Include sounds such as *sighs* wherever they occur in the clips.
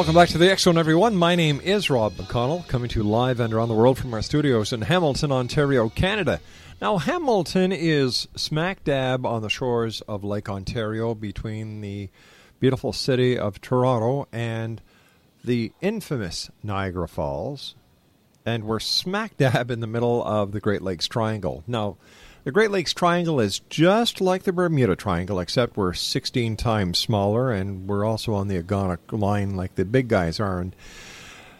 Welcome back to the X Zone, everyone. My name is Rob McConnell, coming to you live and around the world from our studios in Hamilton, Ontario, Canada. Now, Hamilton is smack dab on the shores of Lake Ontario between the beautiful city of Toronto and the infamous Niagara Falls, and we're smack dab in the middle of the Great Lakes Triangle. Now, the Great Lakes Triangle is just like the Bermuda Triangle, except we're 16 times smaller, and we're also on the agonic line like the big guys are. And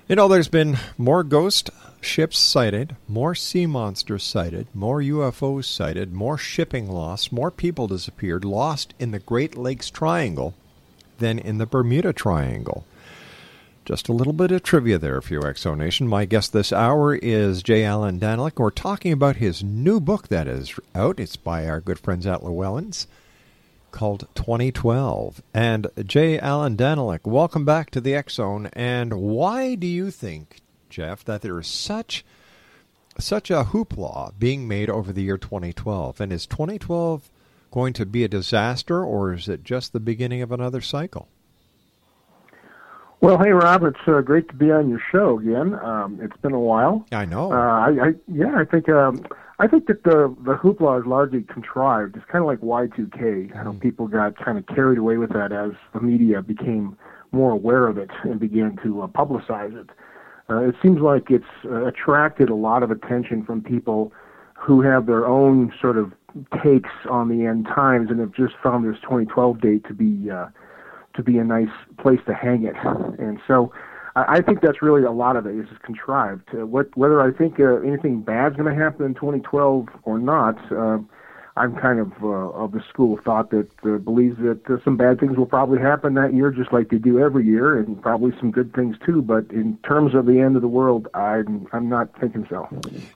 you know, there's been more ghost ships sighted, more sea monsters sighted, more UFOs sighted, more shipping lost, more people disappeared, lost in the Great Lakes Triangle than in the Bermuda Triangle. Just a little bit of trivia there for you, X Zone Nation. My guest this hour is J. Allan Danelek. We're talking about his new book that is out. It's by our good friends at Llewellyn's called 2012. And J. Allan Danelek, welcome back to the X Zone. And why do you think, Jeff, that there is such such a hoopla being made over the year 2012? And is 2012 going to be a disaster, or is it just the beginning of another cycle? Well, hey Rob, it's uh, great to be on your show again. Um, it's been a while. I know. Uh, I, I yeah, I think um, I think that the the hoopla is largely contrived. It's kind of like Y2K. How Mm. people got kind of carried away with that as the media became more aware of it and began to uh, publicize it. Uh, it seems like it's uh, attracted a lot of attention from people who have their own sort of takes on the end times and have just found this 2012 date to be uh, to be a nice place to hang it. And so I, I think that's really a lot of it is contrived. Uh, what, whether I think uh, anything bad's going to happen in 2012 or not, uh, I'm kind of uh, of the school of thought that uh, believes that uh, some bad things will probably happen that year, just like they do every year, and probably some good things too. But in terms of the end of the world, I'm I'm not thinking so.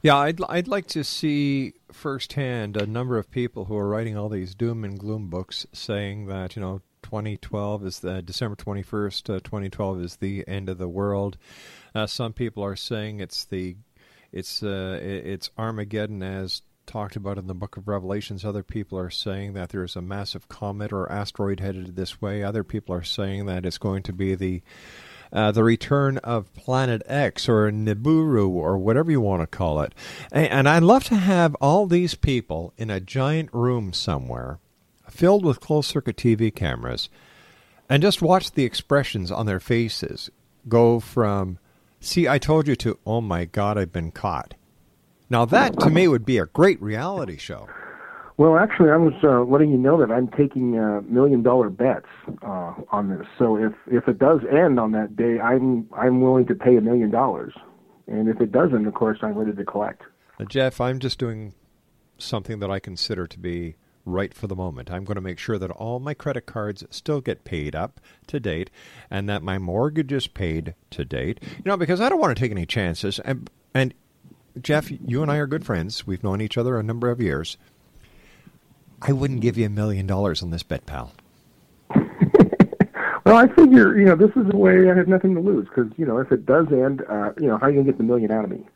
Yeah, I'd I'd like to see firsthand a number of people who are writing all these doom and gloom books saying that you know 2012 is the December 21st, uh, 2012 is the end of the world. Uh, some people are saying it's the it's uh, it's Armageddon as talked about in the book of Revelations. Other people are saying that there's a massive comet or asteroid headed this way. Other people are saying that it's going to be the uh, the return of Planet X or Nibiru or whatever you want to call it. And, and I'd love to have all these people in a giant room somewhere filled with closed circuit TV cameras and just watch the expressions on their faces go from, see, I told you to, oh my God, I've been caught. Now, that to me would be a great reality show. Well, actually, I was uh, letting you know that I'm taking uh, million dollar bets uh, on this. So if if it does end on that day, I'm I'm willing to pay a million dollars, and if it doesn't, of course, I'm ready to collect. Uh, Jeff, I'm just doing something that I consider to be right for the moment. I'm going to make sure that all my credit cards still get paid up to date and that my mortgage is paid to date. You know, because I don't want to take any chances. And, and Jeff, you and I are good friends. We've known each other a number of years. I wouldn't give you a million dollars on this bet, pal. *laughs* Well, I figure, you know, this is a way I have nothing to lose because, you know, if it does end, uh, you know, how are you going to get the million out of me?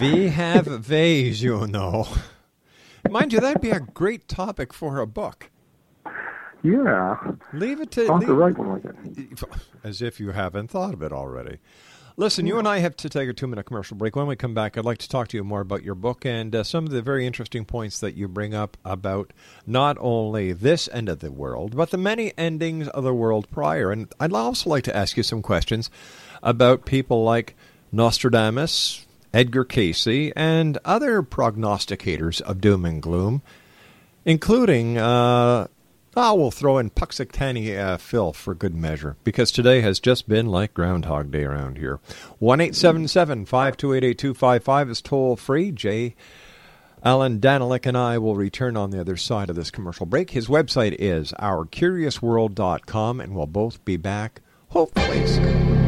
We have ways, you know. Mind you, that'd be a great topic for a book. Yeah. Leave it to I'll have to write one like that. *laughs* as if you haven't thought of it already. Listen, you and I have to take a two-minute commercial break. When we come back, I'd like to talk to you more about your book and uh, some of the very interesting points that you bring up about not only this end of the world, but the many endings of the world prior. And I'd also like to ask you some questions about people like Nostradamus, Edgar Cayce, and other prognosticators of doom and gloom, including uh, Ah, we'll throw in Punxsutawney uh, Phil for good measure, because today has just been like Groundhog Day around here. 1 877 528 8255 is toll free. Jay Allan Danelek and I will return on the other side of this commercial break. His website is ourcuriousworld.com, and we'll both be back, hopefully. soon.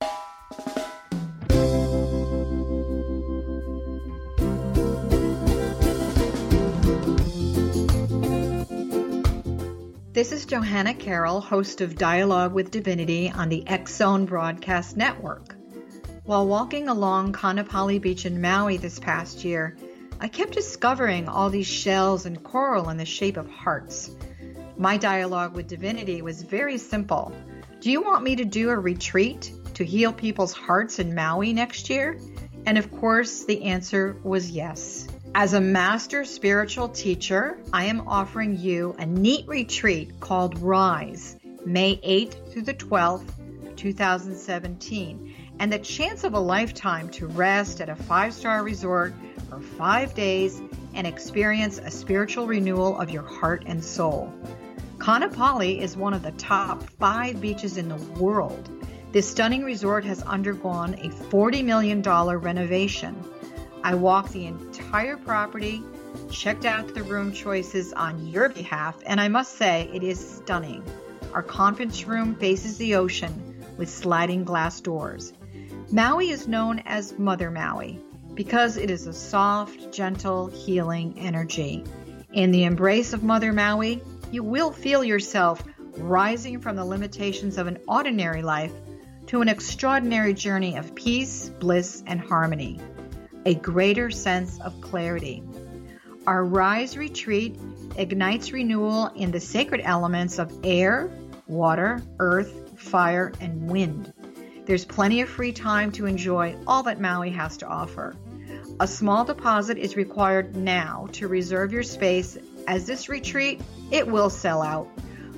This is Johanna Carroll, host of Dialogue with Divinity on the Zone Broadcast Network. While walking along Kaanapali Beach in Maui this past year, I kept discovering all these shells and coral in the shape of hearts. My dialogue with Divinity was very simple. Do you want me to do a retreat to heal people's hearts in Maui next year? And of course, the answer was yes. As a master spiritual teacher, I am offering you a neat retreat called Rise, May 8th through the 12th, 2017, and the chance of a lifetime to rest at a five star resort for five days and experience a spiritual renewal of your heart and soul. Kaanapali is one of the top five beaches in the world. This stunning resort has undergone a $40 million renovation. I walked the entire property, checked out the room choices on your behalf, and I must say it is stunning. Our conference room faces the ocean with sliding glass doors. Maui is known as Mother Maui because it is a soft, gentle, healing energy. In the embrace of Mother Maui, you will feel yourself rising from the limitations of an ordinary life to an extraordinary journey of peace, bliss, and harmony a greater sense of clarity. Our Rise retreat ignites renewal in the sacred elements of air, water, earth, fire, and wind. There's plenty of free time to enjoy all that Maui has to offer. A small deposit is required now to reserve your space as this retreat, it will sell out.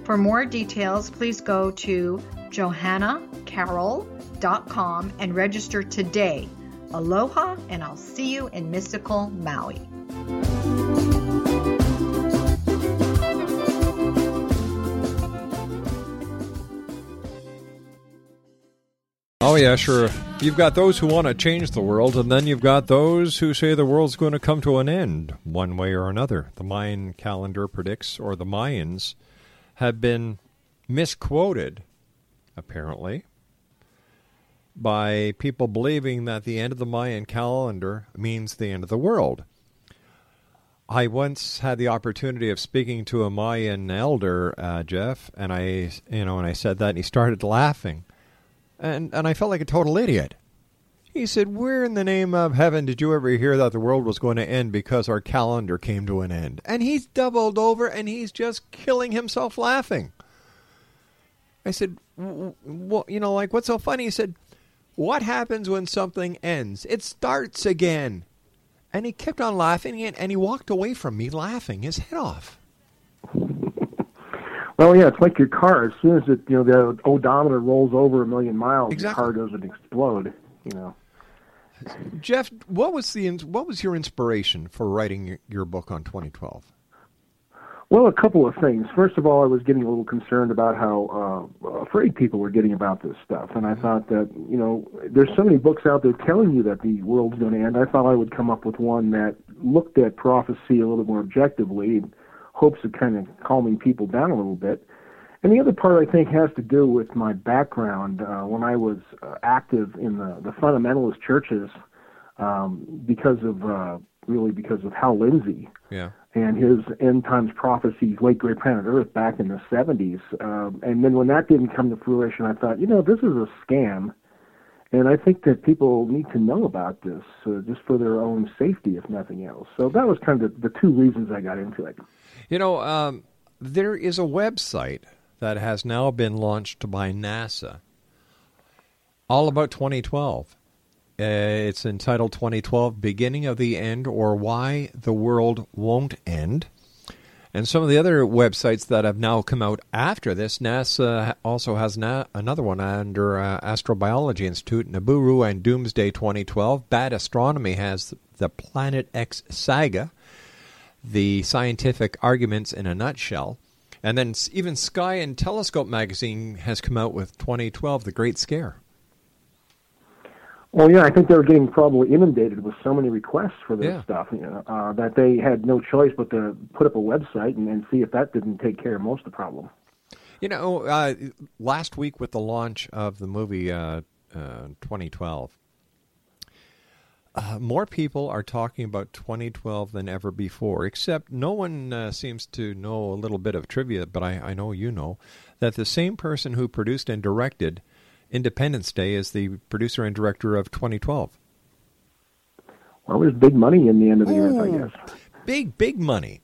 For more details, please go to johannacarroll.com and register today. Aloha, and I'll see you in mystical Maui. Oh, yeah, sure. You've got those who want to change the world, and then you've got those who say the world's going to come to an end one way or another. The Mayan calendar predicts, or the Mayans have been misquoted, apparently, by people believing that the end of the Mayan calendar means the end of the world. I once had the opportunity of speaking to a Mayan elder, uh, Jeff, and I, you know, and I said that, and he started laughing and and I felt like a total idiot. He said, "Where in the name of heaven did you ever hear that the world was going to end because our calendar came to an end?" And he's doubled over and he's just killing himself laughing. I said, "Well, you know, like what's so funny?" He said, "What happens when something ends? It starts again." And he kept on laughing and he walked away from me laughing his head off. Well, yeah, it's like your car. As soon as it, you know, the odometer rolls over a million miles, exactly. the car doesn't explode. You know. Jeff, what was the what was your inspiration for writing your, your book on 2012? Well, a couple of things. First of all, I was getting a little concerned about how uh, afraid people were getting about this stuff, and I thought that you know, there's so many books out there telling you that the world's going to end. I thought I would come up with one that looked at prophecy a little more objectively in hopes of kind of calming people down a little bit. And the other part I think has to do with my background uh, when I was uh, active in the, the fundamentalist churches um, because of uh, really because of Hal Lindsey yeah. and his end times prophecies, late Great Planet Earth back in the 70s. Um, and then when that didn't come to fruition, I thought, you know, this is a scam. And I think that people need to know about this uh, just for their own safety, if nothing else. So that was kind of the two reasons I got into it. You know, um, there is a website that has now been launched by NASA all about 2012. Uh, it's entitled 2012 Beginning of the End or Why the World Won't End. And some of the other websites that have now come out after this, NASA also has na- another one under uh, Astrobiology Institute, Nibiru and Doomsday 2012. Bad Astronomy has the Planet X Saga the scientific arguments in a nutshell. And then even Sky and Telescope magazine has come out with 2012, The Great Scare. Well, yeah, I think they were getting probably inundated with so many requests for this yeah. stuff, you know, uh, that they had no choice but to put up a website and, and see if that didn't take care of most of the problem. You know, uh, last week with the launch of the movie uh, uh 2012, uh, more people are talking about 2012 than ever before, except no one uh, seems to know a little bit of trivia, but I, I, know you know, that the same person who produced and directed Independence Day as the producer and director of 2012. Well, there's big money in the end of the earth, I guess. Big, big money.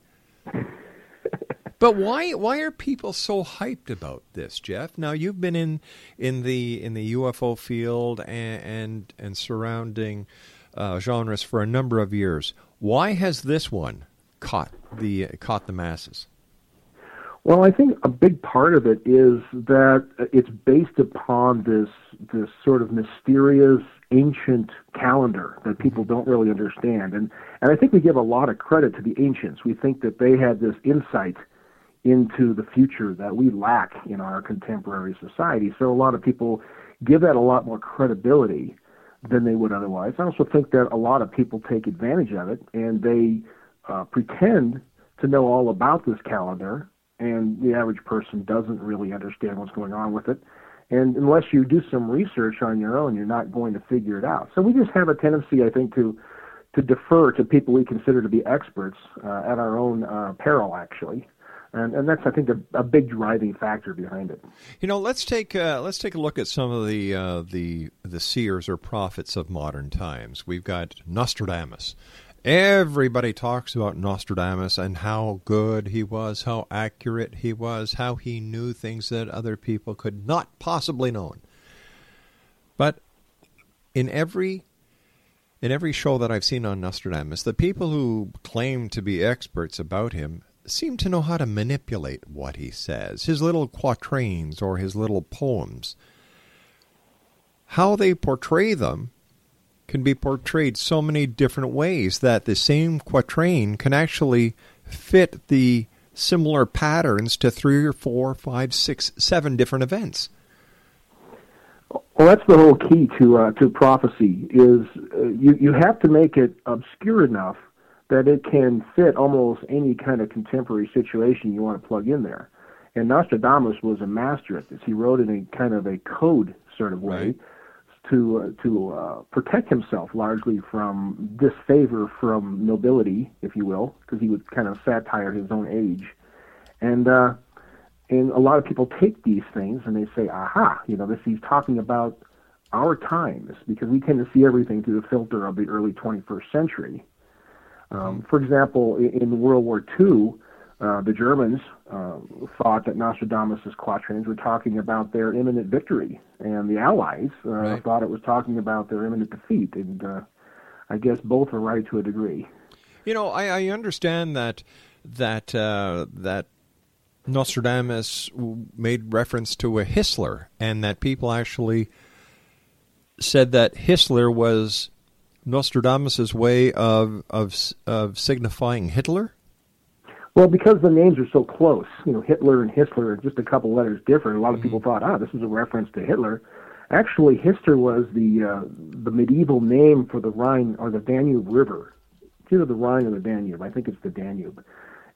but why why are people so hyped about this, Jeff? Now you've been in in the in the UFO field and and, and surrounding uh, genres for a number of years. Why has this one caught the caught the masses? Well, I think a big part of it is that it's based upon this this sort of mysterious ancient calendar that people don't really understand, and and I think we give a lot of credit to the ancients. We think that they had this insight into the future that we lack in our contemporary society. So a lot of people give that a lot more credibility than they would otherwise. I also think that a lot of people take advantage of it and they uh, pretend to know all about this calendar, and the average person doesn't really understand what's going on with it. And unless you do some research on your own, you're not going to figure it out. So we just have a tendency, I think, to to defer to people we consider to be experts uh, at our own uh, peril, actually and and that's I think a, a, big driving factor behind it. You know, let's take uh, let's take a look at some of the uh, the the seers or prophets of modern times. We've got Nostradamus. Everybody talks about Nostradamus and how good he was, how accurate he was, how he knew things that other people could not possibly know. But in every in every show that I've seen on Nostradamus, the people who claim to be experts about him seem to know how to manipulate what he says, his little quatrains or his little poems. How they portray them can be portrayed so many different ways that the same quatrain can actually fit the similar patterns to three or four, five, six, seven different events. Well, that's the whole key to uh, to prophecy is uh, you you have to make it obscure enough that it can fit almost any kind of contemporary situation you want to plug in there. And Nostradamus was a master at this. He wrote in a kind of a code sort of way Right. To uh, to uh, protect himself largely from disfavor from nobility, if you will, because he would kind of satire his own age. And uh, and a lot of people take these things and they say, "Aha, you know, this he's talking about our times," because we tend to see everything through the filter of the early 21st century. Um, for example, in, in World War II, uh, the Germans uh, thought that Nostradamus' quatrains were talking about their imminent victory, and the Allies uh, Right. thought it was talking about their imminent defeat. And uh, I guess both are right to a degree. You know, I, I understand that that uh, that Nostradamus made reference to a Histler, and that people actually said that Histler was Nostradamus's way of of of signifying Hitler. Well, because the names are so close, you know, Hitler and Histler are just a couple letters different. A lot of people thought, ah, this is a reference to Hitler. Actually, Hister was the uh, the medieval name for the Rhine or the Danube River. It's either the Rhine or the Danube. I think it's the Danube.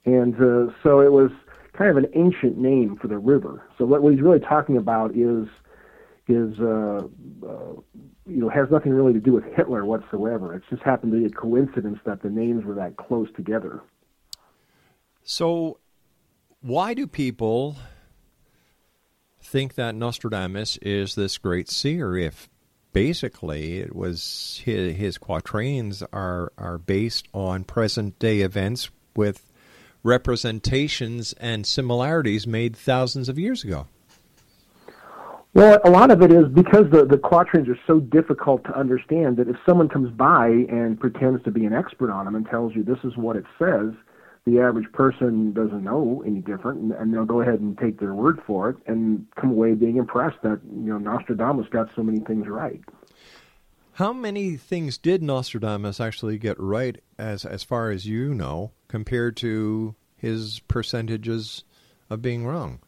And uh, so it was kind of an ancient name for the river. So what, what he's really talking about is is uh, uh, you know has nothing really to do with Hitler whatsoever. It's just happened to be a coincidence that the names were that close together. So, why do people think that Nostradamus is this great seer if basically it was his, his quatrains are are based on present day events with representations and similarities made thousands of years ago? Well, a lot of it is because the, the quatrains are so difficult to understand that if someone comes by and pretends to be an expert on them and tells you this is what it says, the average person doesn't know any different, and, and they'll go ahead and take their word for it and come away being impressed that you know Nostradamus got so many things right. How many things did Nostradamus actually get right as as far as you know compared to his percentages of being wrong?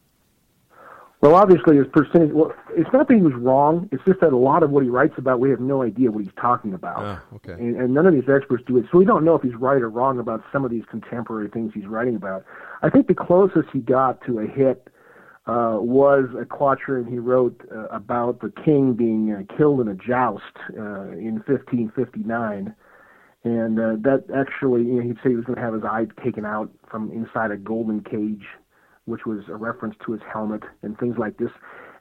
Well, obviously, his percentage. Well, it's not that he was wrong. It's just that a lot of what he writes about, we have no idea what he's talking about. Ah, okay. And, and none of these experts do it, so we don't know if he's right or wrong about some of these contemporary things he's writing about. I think the closest he got to a hit uh, was a quatrain he wrote uh, about the king being uh, killed in a joust uh, in 1559. And uh, that actually, you know, he'd say he was going to have his eye taken out from inside a golden cage, which was a reference to his helmet and things like this.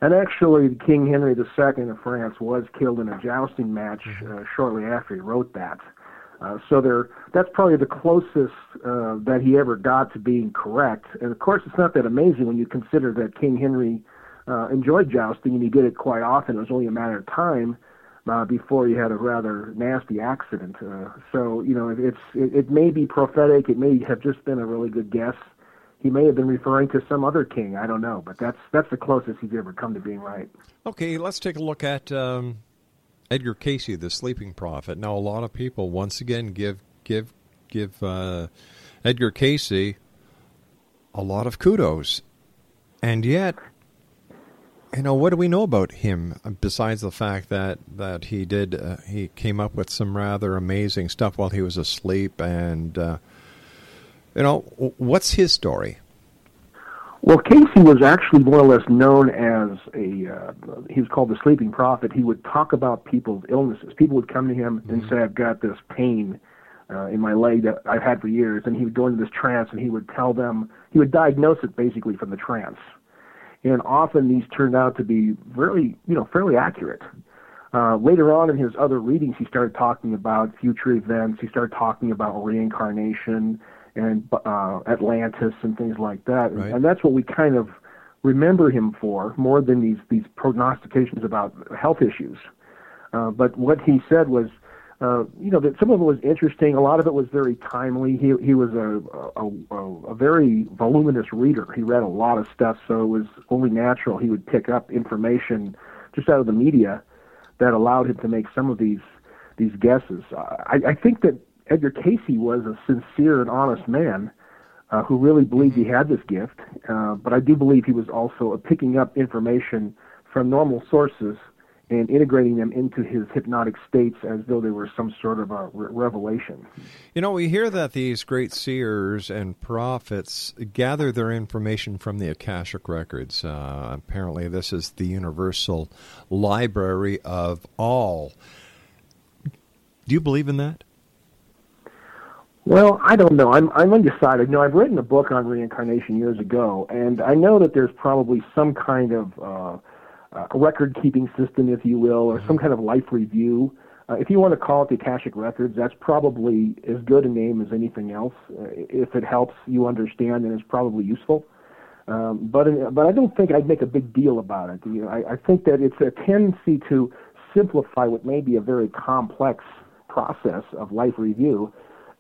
And actually, King Henry II of France was killed in a jousting match uh, shortly after he wrote that. Uh, so there, that's probably the closest uh, that he ever got to being correct. And of course, it's not that amazing when you consider that King Henry uh, enjoyed jousting and he did it quite often. It was only a matter of time uh, before he had a rather nasty accident. Uh, so you know, it, it's it, it may be prophetic. It may have just been a really good guess. He may have been referring to some other king. I don't know, but that's that's the closest he's ever come to being right. Okay, let's take a look at um, Edgar Cayce, the sleeping prophet. Now, a lot of people once again give give give uh, Edgar Cayce a lot of kudos, and yet, you know, what do we know about him besides the fact that that he did uh, he came up with some rather amazing stuff while he was asleep, and uh, you know, what's his story? Well, Cayce was actually more or less known as a, uh, he was called the sleeping prophet. He would talk about people's illnesses. People would come to him and say, I've got this pain uh, in my leg that I've had for years. And he would go into this trance and he would tell them, he would diagnose it basically from the trance. And often these turned out to be really, you know, fairly accurate. Uh, later on in his other readings, he started talking about future events. He started talking about reincarnation and uh, Atlantis and things like that. Right. And that's what we kind of remember him for more than these, these prognostications about health issues. Uh, but what he said was uh, you know, that some of it was interesting. A lot of it was very timely. He he was a a, a a very voluminous reader. He read a lot of stuff, so it was only natural he would pick up information just out of the media that allowed him to make some of these these guesses. I, I think that Edgar Cayce was a sincere and honest man uh, who really believed he had this gift, uh, but I do believe he was also picking up information from normal sources and integrating them into his hypnotic states as though they were some sort of a re- revelation. You know, we hear that these great seers and prophets gather their information from the Akashic records. Uh, apparently, this is the universal library of all. Do you believe in that? Well, I don't know. I'm I'm undecided. No, I've written a book on reincarnation years ago, and I know that there's probably some kind of uh, uh, record keeping system, if you will, or some kind of life review. Uh, if you want to call it the Akashic Records, that's probably as good a name as anything else. Uh, if it helps you understand, then it's probably useful. Um, but uh, but I don't think I'd make a big deal about it. You know, I, I think that it's a tendency to simplify what may be a very complex process of life review,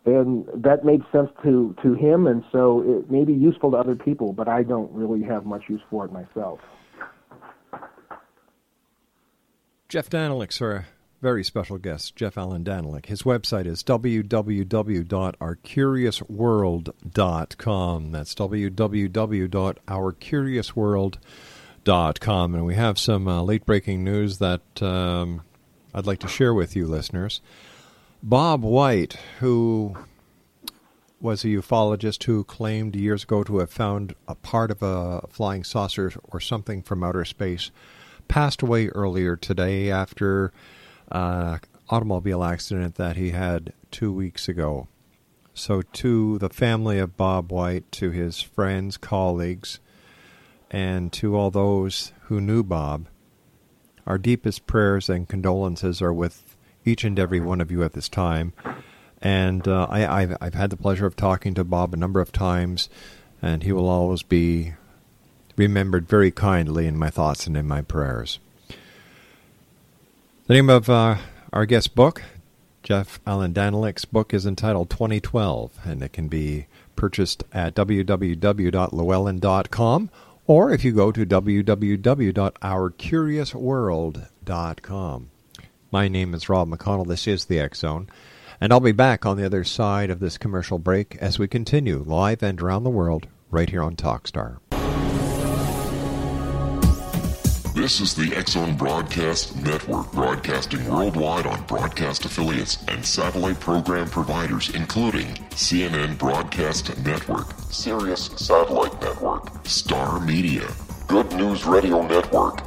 and that made sense to to him, and so it may be useful to other people. But I don't really have much use for it myself. Jeff Danelek's our very special guest, Jeff Allan Danelek. His website is www.ourcuriousworld.com. That's www.ourcuriousworld.com. And we have some uh, late breaking news that um, I'd like to share with you, listeners. Bob White, who was a ufologist who claimed years ago to have found a part of a flying saucer or something from outer space passed away earlier today after an automobile accident that he had two weeks ago. So, to the family of Bob White, to his friends, colleagues, and to all those who knew Bob, our deepest prayers and condolences are with each and every one of you at this time. And uh, I, I've, I've had the pleasure of talking to Bob a number of times, and he will always be remembered very kindly in my thoughts and in my prayers. The name of uh, our guest book, Jeff Allan Danelek's book, is entitled 2012, and it can be purchased at www.llewellyn.com or if you go to www.ourcuriousworld.com. My name is Rob McConnell. This is the X Zone. And I'll be back on the other side of this commercial break as we continue live and around the world right here on Talkstar. This is the Zone Broadcast Network, broadcasting worldwide on broadcast affiliates and satellite program providers, including CNN Broadcast Network, Sirius Satellite Network, Star Media, Good News Radio Network,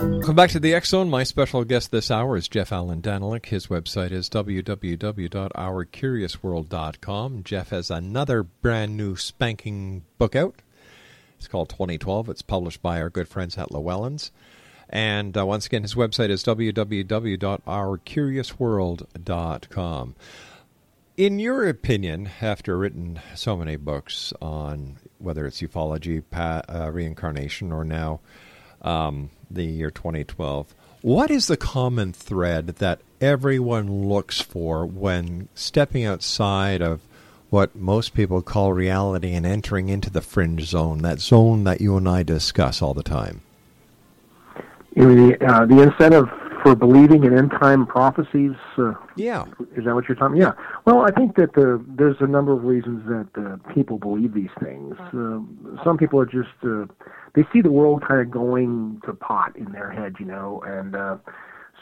Welcome back to the Zone. My special guest this hour is Jeff Allan Danelek. His website is www.ourcuriousworld.com. Jeff has another brand new spanking book out. It's called 2012. It's published by our good friends at Llewellyn's. And uh, once again, his website is www.ourcuriousworld.com. In your opinion, after written so many books on whether it's ufology, pa- uh, reincarnation, or now um, the year 2012, What is the common thread that everyone looks for when stepping outside of what most people call reality and entering into the fringe zone, that zone that you and I discuss all the time? The, uh, the incentive for believing in end time prophecies? Uh, yeah. Is that what you're talking? Yeah. Well, I think that the, there's a number of reasons that uh, people believe these things. Uh, some people are just uh, they see the world kind of going to pot in their head, you know, and uh,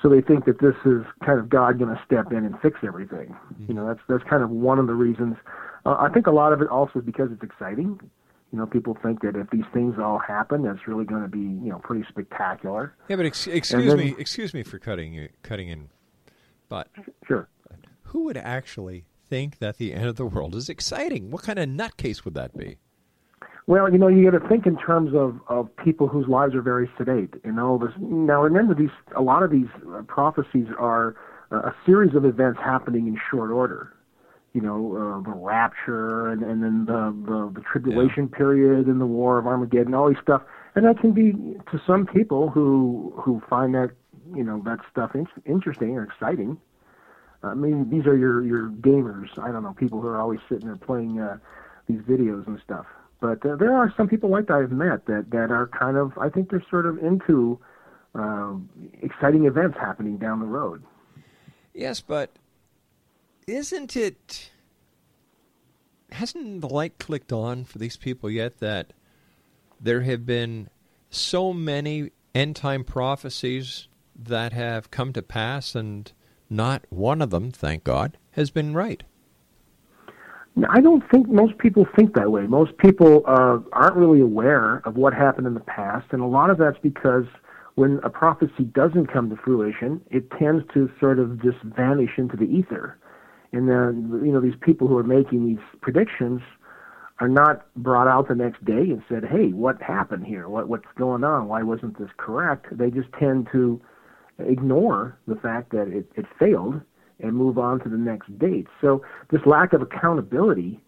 so they think that this is kind of God going to step in and fix everything. Mm-hmm. You know, that's that's kind of one of the reasons. Uh, I think a lot of it also is because it's exciting. You know, people think that if these things all happen, that's really going to be you know pretty spectacular. Yeah, but ex- excuse then, me, excuse me for cutting you, cutting in, but sure, who would actually think that the end of the world is exciting? What kind of nutcase would that be? Well, you know, you got to think in terms of, of people whose lives are very sedate. You know, this, now remember these. A lot of these uh, prophecies are uh, a series of events happening in short order. You know, uh, the rapture, and, and then the, the the tribulation yeah. period, and the war of Armageddon, all these stuff, and that can be to some people who who find that you know that stuff in, interesting or exciting. I mean, these are your your gamers. I don't know, people who are always sitting there playing uh, these videos and stuff. But uh, there are some people like that I've met that that are kind of I think they're sort of into um, exciting events happening down the road. Yes, but isn't it? Hasn't the light clicked on for these people yet that there have been so many end time prophecies that have come to pass, and not one of them, thank God, has been right? I don't think most people think that way. Most people uh, aren't really aware of what happened in the past, and a lot of that's because when a prophecy doesn't come to fruition, it tends to sort of just vanish into the ether. And then, you know, these people who are making these predictions are not brought out the next day and said, "Hey, what happened here? What what's going on? Why wasn't this correct?" They just tend to ignore the fact that it, it failed and move on to the next date. So this lack of accountability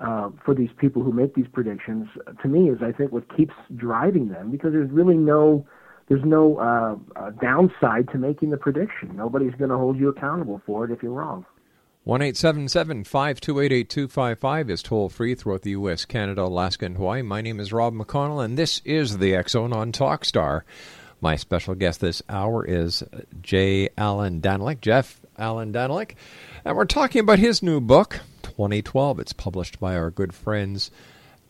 uh, for these people who make these predictions, to me, is I think what keeps driving them because there's really no there's no uh, uh, downside to making the prediction. Nobody's going to hold you accountable for it if you're wrong. One is toll free throughout the U.S., Canada, Alaska, and Hawaii. My name is Rob McConnell, and this is the Zone on Talkstar. My special guest this hour is J. Allan Danelek. Jeff Allan Danelek. And we're talking about his new book, 2012. It's published by our good friends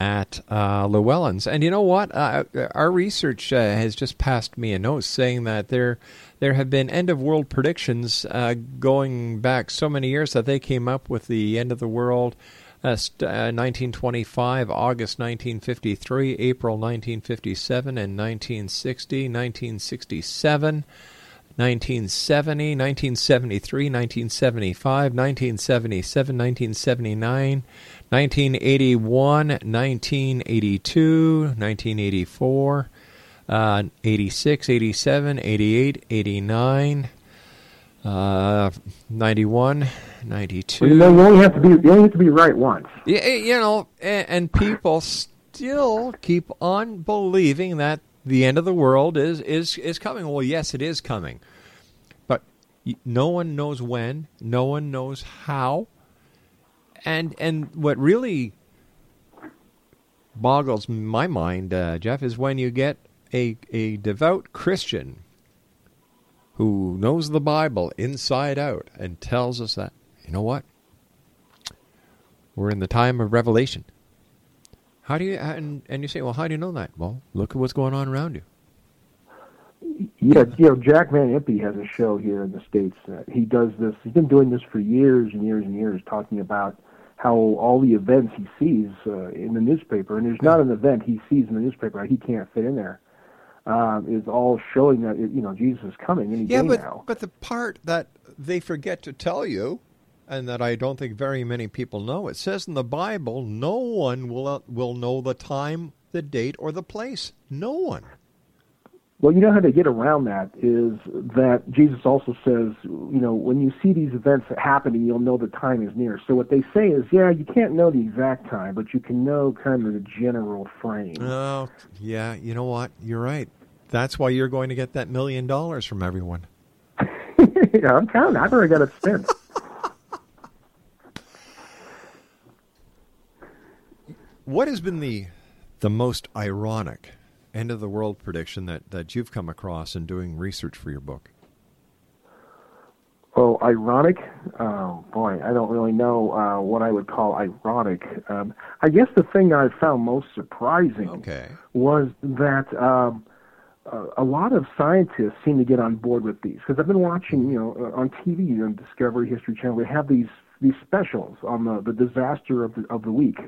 at uh, Llewellyn's. And you know what? Uh, our research uh, has just passed me a note saying that there there have been end of world predictions uh, going back so many years that they came up with the end of the world. Uh, 1925, uh, August 1953, April 1957, and 1960, 1967. 1970, 1973, 1975, 1977, 1979, 1981, 1982, 1984, uh, 86, 87, 88, 89, uh, 91, 92. Well, you know, you only have to be you only have to be right once. Yeah, eh, you know, and, and people still keep on believing that the end of the world is is is coming. Well, yes, it is coming, but no one knows when. No one knows how. And and what really boggles my mind, uh, Jeff, is when you get a a devout Christian who knows the Bible inside out and tells us that you know what we're in the time of revelation. How do you and, and you say, well, how do you know that? Well, look at what's going on around you. Yeah, you know, Jack Van Impe has a show here in the states. Uh, he does this. He's been doing this for years and years and years, talking about how all the events he sees uh, in the newspaper, and there's not an event he sees in the newspaper he can't fit in there, um, is all showing that you know Jesus is coming any yeah, day but, now. but the part that they forget to tell you and that I don't think very many people know. It says in the Bible, no one will uh, will know the time, the date, or the place. No one. Well, you know how to get around that is that Jesus also says, you know, when you see these events happening, you'll know the time is near. So what they say is, yeah, you can't know the exact time, but you can know kind of the general frame. Oh, yeah. You know what? You're right. That's why you're going to get that million dollars from everyone. *laughs* yeah, I'm counting. I've already got it spent. *laughs* What has been the the most ironic end of the world prediction that, that you've come across in doing research for your book? Oh, ironic? Oh, boy, I don't really know uh, what I would call ironic. Um, I guess the thing I found most surprising Okay. was that um, a lot of scientists seem to get on board with these because I've been watching, you know, uh, on TV on Discovery History Channel. They have these these specials on the the disaster of the of the week,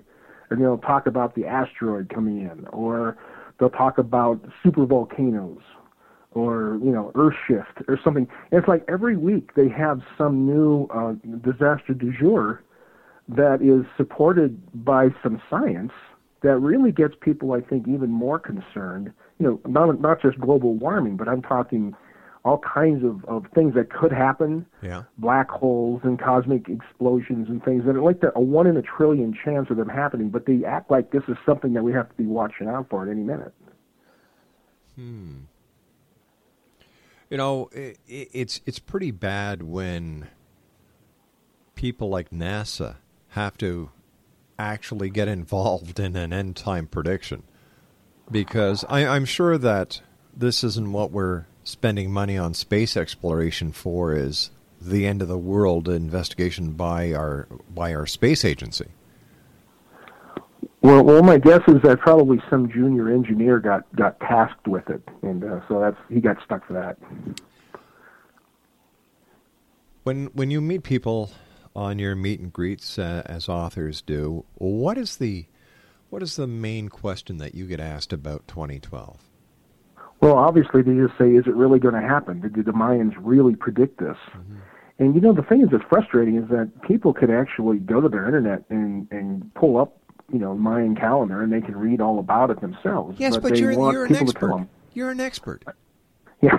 and they'll talk about the asteroid coming in, or they'll talk about super volcanoes, or you know Earth shift or something. And it's like every week they have some new uh, disaster du jour that is supported by some science that really gets people, I think, even more concerned. You know, not not just global warming, but I'm talking all kinds of, of things that could happen, Yeah. black holes and cosmic explosions and things that are like the, a one in a trillion chance of them happening, but they act like this is something that we have to be watching out for at any minute. Hmm. You know, i i- it's it's pretty bad when people like NASA have to actually get involved in an end time prediction, because I, I'm sure that this isn't what we're spending money on space exploration for. Is the end of the world investigation by our by our space agency? Well, well, my guess is that probably some junior engineer got got tasked with it, and uh, so that's he got stuck for that. When when you meet people on your meet and greets uh, as authors do, what is the what is the main question that you get asked about 2012? Well, obviously, they just say, "Is it really going to happen? Did the Mayans really predict this?" And you know, the thing is that's frustrating is that people could actually go to their internet and and pull up, you know, Mayan calendar, and they can read all about it themselves. Yes, but, they you're want you're an people to tell expert. You're an expert. Yeah.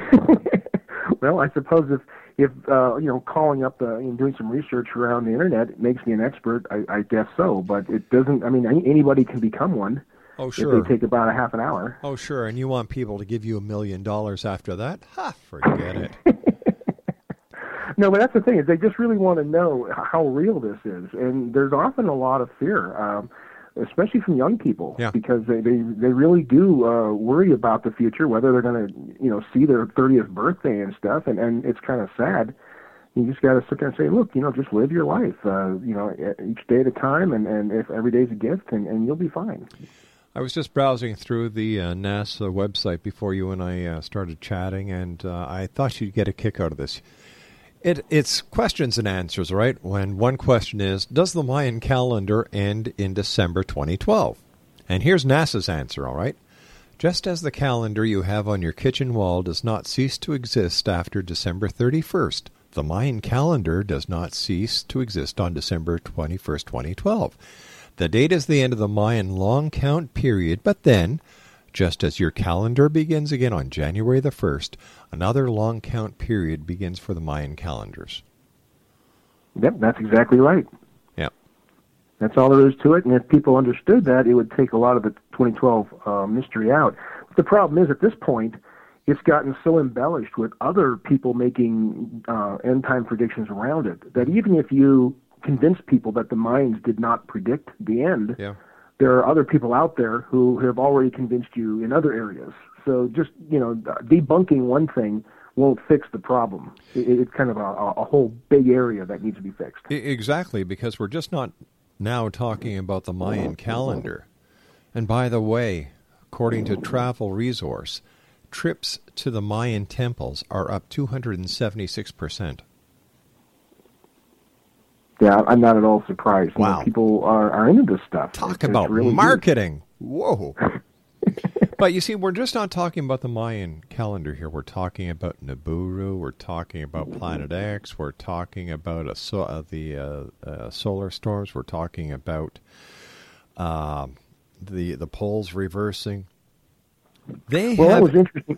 *laughs* well, I suppose if if uh, you know calling up the and doing some research around the internet makes me an expert, I, I guess so. But it doesn't. I mean, any- anybody can become one Oh if sure. they take about a half an hour. Oh sure. And you want people to give you a million dollars after that? Ha! Forget it. *laughs* No, but that's the thing is they just really want to know how real this is, and there's often a lot of fear, um, especially from young people, Yeah. because they they they really do uh, worry about the future, whether they're going to you know see their 30th birthday and stuff, and and it's kind of sad. You just got to sit there and say, look, you know, just live your life, uh, you know, each day at a time, and and if every day's a gift, and and you'll be fine. I was just browsing through the uh, NASA website before you and I uh, started chatting, and uh, I thought you'd get a kick out of this. It, it's questions and answers, right? When one question is, does the Mayan calendar end in December 2012? And here's NASA's answer, all right? Just as the calendar you have on your kitchen wall does not cease to exist after December 31st, the Mayan calendar does not cease to exist on December 21st, 2012. The date is the end of the Mayan long count period, but then, just as your calendar begins again on January the 1st, another long count period begins for the Mayan calendars. Yep, that's exactly right. Yeah. That's all there is to it. And if people understood that, it would take a lot of the 2012 uh, mystery out. The problem is, at this point, it's gotten so embellished with other people making uh, end time predictions around it that even if you convince people that the Mayans did not predict the end, Yeah. there are other people out there who have already convinced you in other areas. So just you know, debunking one thing won't fix the problem. It's kind of a, a whole big area that needs to be fixed. Exactly, because we're just not now talking about the Mayan calendar. And by the way, according to Travel Resource, trips to the Mayan temples are up 276%. Yeah, I'm not at all surprised. You know, people are, are into this stuff. Talk It's- it's about really good. marketing. Whoa. *laughs* but you see, we're just not talking about the Mayan calendar here. We're talking about Nibiru. We're talking about Planet X. We're talking about a so, uh, the uh, uh, solar storms. We're talking about um the the poles reversing. They Well, that was interesting.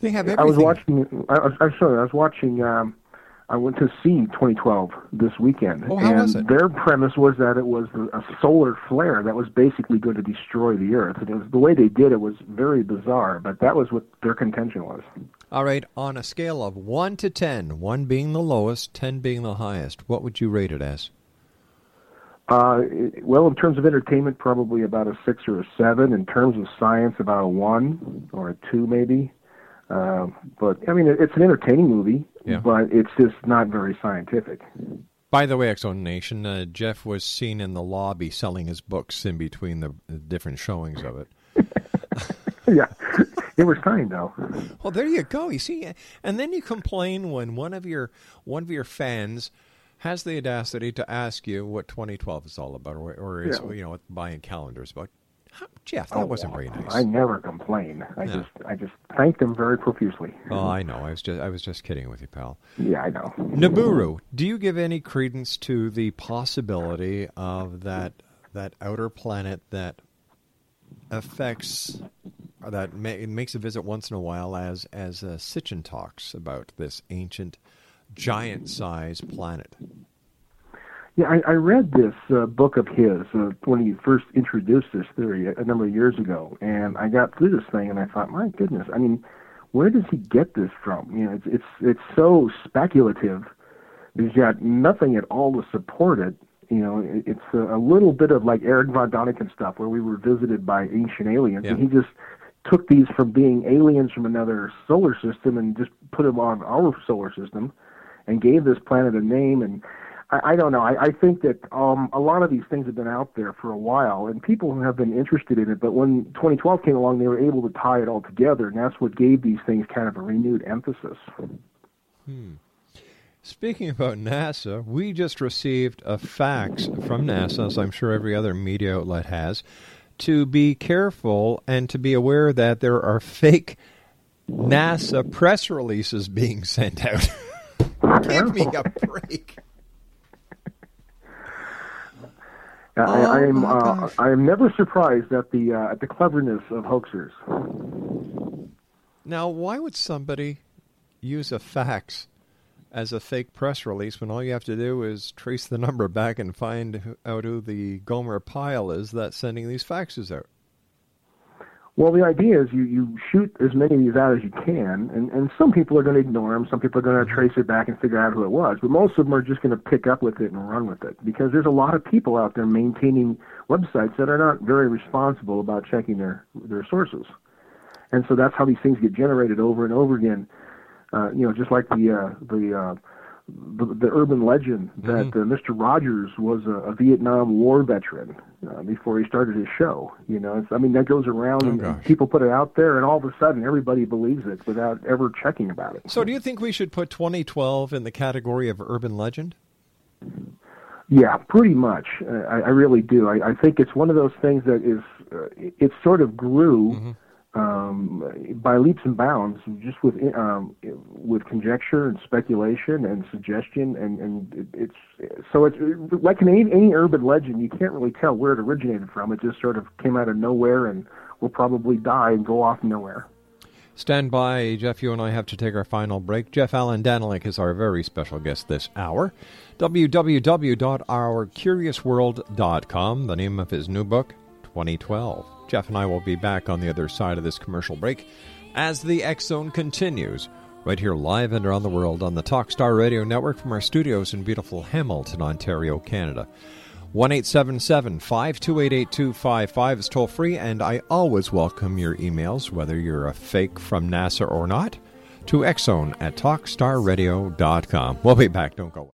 they have Everything. I was watching. I was, I'm sorry. I was watching um, I went to see 2012 this weekend, Oh, and their premise was that it was a solar flare that was basically going to destroy the Earth. And it was, the way they did it was very bizarre, but that was what their contention was. All right, on a scale of 1 to 10, 1 being the lowest, 10 being the highest, what would you rate it as? Uh, well, in terms of entertainment, probably about a six or a seven. In terms of science, about a one or a two, maybe. Uh, but I mean, it's an entertaining movie, Yeah. but it's just not very scientific. By the way, X Zone Nation, uh, Jeff was seen in the lobby selling his books in between the, different showings of it. *laughs* yeah, it was kind though. Well, there you go. You see, and then you complain when one of your one of your fans has the audacity to ask you what 2012 is all about, or, or is Yeah. you know what Mayan calendars about. Jeff, that Oh, wasn't very nice. I never complain. I Yeah. just, I just thank them very profusely. Oh, I know. I was just I was just kidding with you, pal. Yeah, I know. Nibiru, do you give any credence to the possibility of that that outer planet that affects that ma- makes a visit once in a while as as uh, Sitchin talks about this ancient giant-sized planet? Yeah, I, I read this uh, book of his uh, when he first introduced this theory a, a number of years ago, and I got through this thing, and I thought, my goodness, I mean, where does he get this from? You know, it's it's it's so speculative. He's got nothing at all to support it. You know, it, it's a, a little bit of like Erich von Däniken stuff, where we were visited by ancient aliens, Yeah. and he just took these from being aliens from another solar system and just put them on our solar system, and gave this planet a name and I, I don't know. I, I think that um, a lot of these things have been out there for a while, and people have been interested in it. But when 2012 came along, they were able to tie it all together, and that's what gave these things kind of a renewed emphasis. Speaking about NASA, we just received a fax from NASA, as I'm sure every other media outlet has, to be careful and to be aware that there are *laughs* fake NASA press releases being sent out. *laughs* Give me a break. I, I am uh. I am never surprised at the uh, at the cleverness of hoaxers. Now, why would somebody use a fax as a fake press release when all you have to do is trace the number back and find out who the Gomer Pyle is that's sending these faxes out? Well, the idea is you, you shoot as many of these out as you can, and, and some people are going to ignore them. Some people are going to trace it back and figure out who it was. But most of them are just going to pick up with it and run with it because there's a lot of people out there maintaining websites that are not very responsible about checking their, their sources. And so that's how these things get generated over and over again. Uh, you know, just like the uh, the, uh, the the urban legend that uh, Mr. Rogers was a, a Vietnam War veteran uh, before he started his show. You know, it's, I mean that goes around Oh, and people put it out there, and all of a sudden everybody believes it without ever checking about it. So, do you think we should put 2012 in the category of urban legend? Yeah, pretty much. Uh, I, I really do. I, I think it's one of those things that is, uh, it, it sort of grew um, by leaps and bounds, just with um, with conjecture and speculation and suggestion, and and it, it's so it's like in any, any urban legend, you can't really tell where it originated from. It just sort of came out of nowhere and will probably die and go off nowhere. Stand by, Jeff. You and I have to take our final break. Jeff Allan Danelek is our very special guest this hour. www.ourcuriousworld.com, the name of his new book, 2012. Jeff and I will be back on the other side of this commercial break as the X Zone continues, right here live and around the world on the Talkstar Radio Network from our studios in beautiful Hamilton, Ontario, Canada. 1 528 8255 is toll free, and I always welcome your emails, whether you're a fake from NASA or not, to xzone at talkstarradio.com. We'll be back. Don't go away.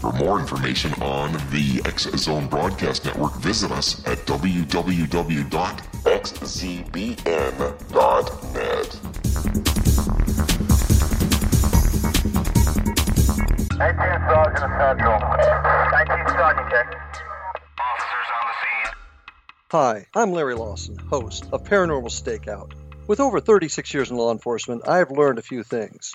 For more information on the X Zone Broadcast Network, visit us at www.xzbn.net. 19 Sergeant Central. 19 Sergeant check. Officers on the scene. Hi, I'm Larry Lawson, host of Paranormal Stakeout. With over 36 years in law enforcement, I have learned a few things.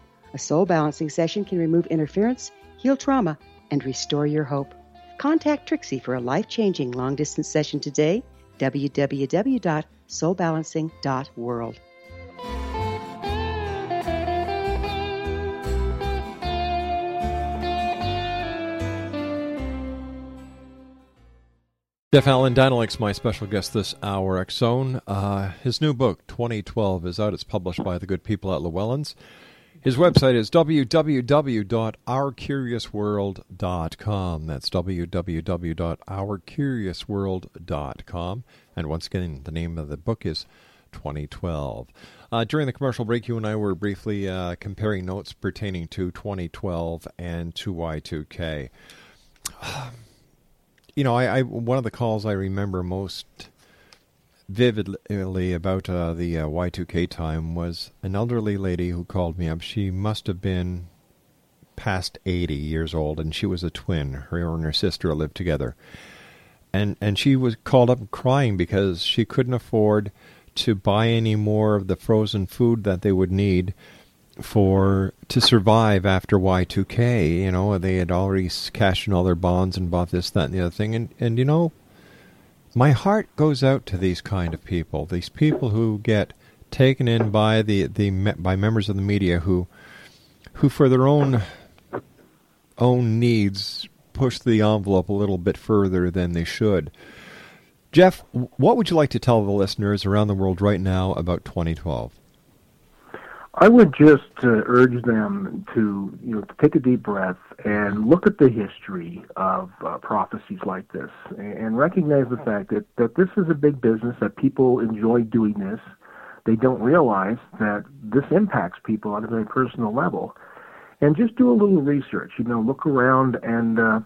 A soul balancing session can remove interference, heal trauma, and restore your hope. Contact Trixie for a life changing long distance session today. www.soulbalancing.world. Jeff Allan Danelek's my special guest this hour, Zone. Uh, his new book, 2012, is out. It's published by the good people at Llewellyn's. His website is www.ourcuriousworld.com. That's www.ourcuriousworld.com. And once again, the name of the book is 2012. Uh, during the commercial break, you and I were briefly uh, comparing notes pertaining to 2012 and to Y2K. *sighs* You know, I, I one of the calls I remember most vividly about uh, the uh, Y2K time was an elderly lady who called me up. She must have been past 80 years old, and she was a twin. Her and her sister lived together. And, and she was called up crying because she couldn't afford to buy any more of the frozen food that they would need for to survive after Y2K. You know, they had already cashed in all their bonds and bought this, that, and the other thing. And, and you know, my heart goes out to these kind of people. These people who get taken in by the, the by members of the media who who for their own own needs push the envelope a little bit further than they should. Jeff, what would you like to tell the listeners around the world right now about 2012? I would just uh, urge them to, you know, to take a deep breath and look at the history of uh, prophecies like this, and recognize the fact that that this is a big business that people enjoy doing this. They don't realize that this impacts people on a very personal level, and just do a little research. You know, look around, and uh,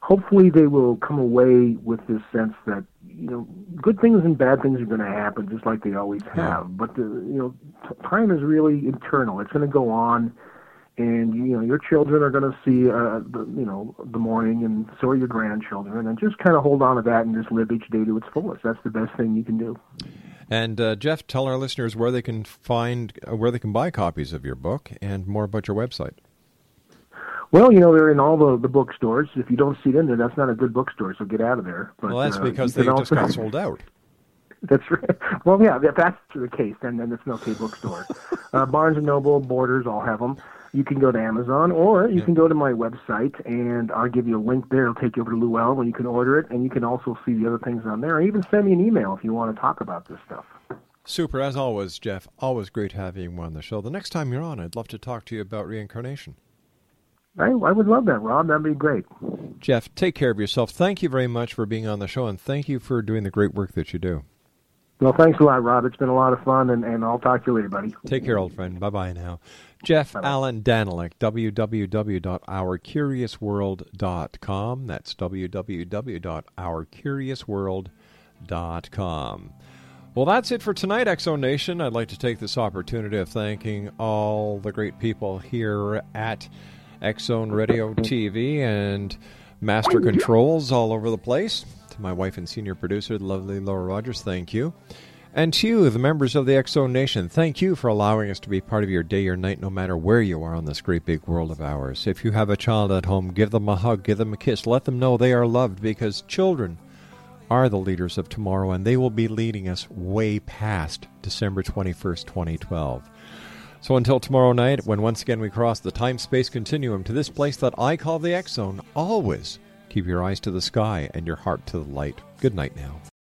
hopefully they will come away with this sense that you know, good things and bad things are going to happen just like they always have. But the, you know, t- time is really internal. It's going to go on, and you know, your children are going to see, uh, the, you know, the morning, and so are your grandchildren. And just kind of hold on to that and just live each day to its fullest. That's the best thing you can do. And uh, Jeff, tell our listeners where they can find, uh, where they can buy copies of your book, and more about your website. Well, you know they're in all the the bookstores. If you don't see it in there, that's not a good bookstore. So get out of there. But, well, that's uh, because they just got sold out. *laughs* That's right. Well, yeah, if that's the case, then then it's an okay bookstore. *laughs* uh, Barnes and Noble, Borders, all have them. You can go to Amazon, or you yeah. can go to my website, and I'll give you a link there. It'll take you over to Llewellyn, where you can order it, and you can also see the other things on there. Or even send me an email if you want to talk about this stuff. Super, as always, Jeff. Always great having you on the show. The next time you're on, I'd love to talk to you about reincarnation. I, I would love that, Rob. That'd be great. Jeff, take care of yourself. Thank you very much for being on the show, and thank you for doing the great work that you do. Well, thanks a lot, Rob. It's been a lot of fun, and, and I'll talk to you later, buddy. Take care, old friend. Bye bye now. Jeff Bye-bye. Allan Danelek, www.ourcuriousworld.com. That's www.ourcuriousworld.com. Well, that's it for tonight, X Zone Nation. I'd like to take this opportunity of thanking all the great people here at Zone Radio TV and Master Controls all over the place. To my wife and senior producer, the lovely Laura Rogers, thank you. And to you, the members of the Zone Nation, thank you for allowing us to be part of your day or night, no matter where you are on this great big world of ours. If you have a child at home, give them a hug, give them a kiss, let them know they are loved because children are the leaders of tomorrow, and they will be leading us way past December 21st, 2012. So until tomorrow night, when once again we cross the time space continuum to this place that I call the X Zone, always keep your eyes to the sky and your heart to the light. Good night now.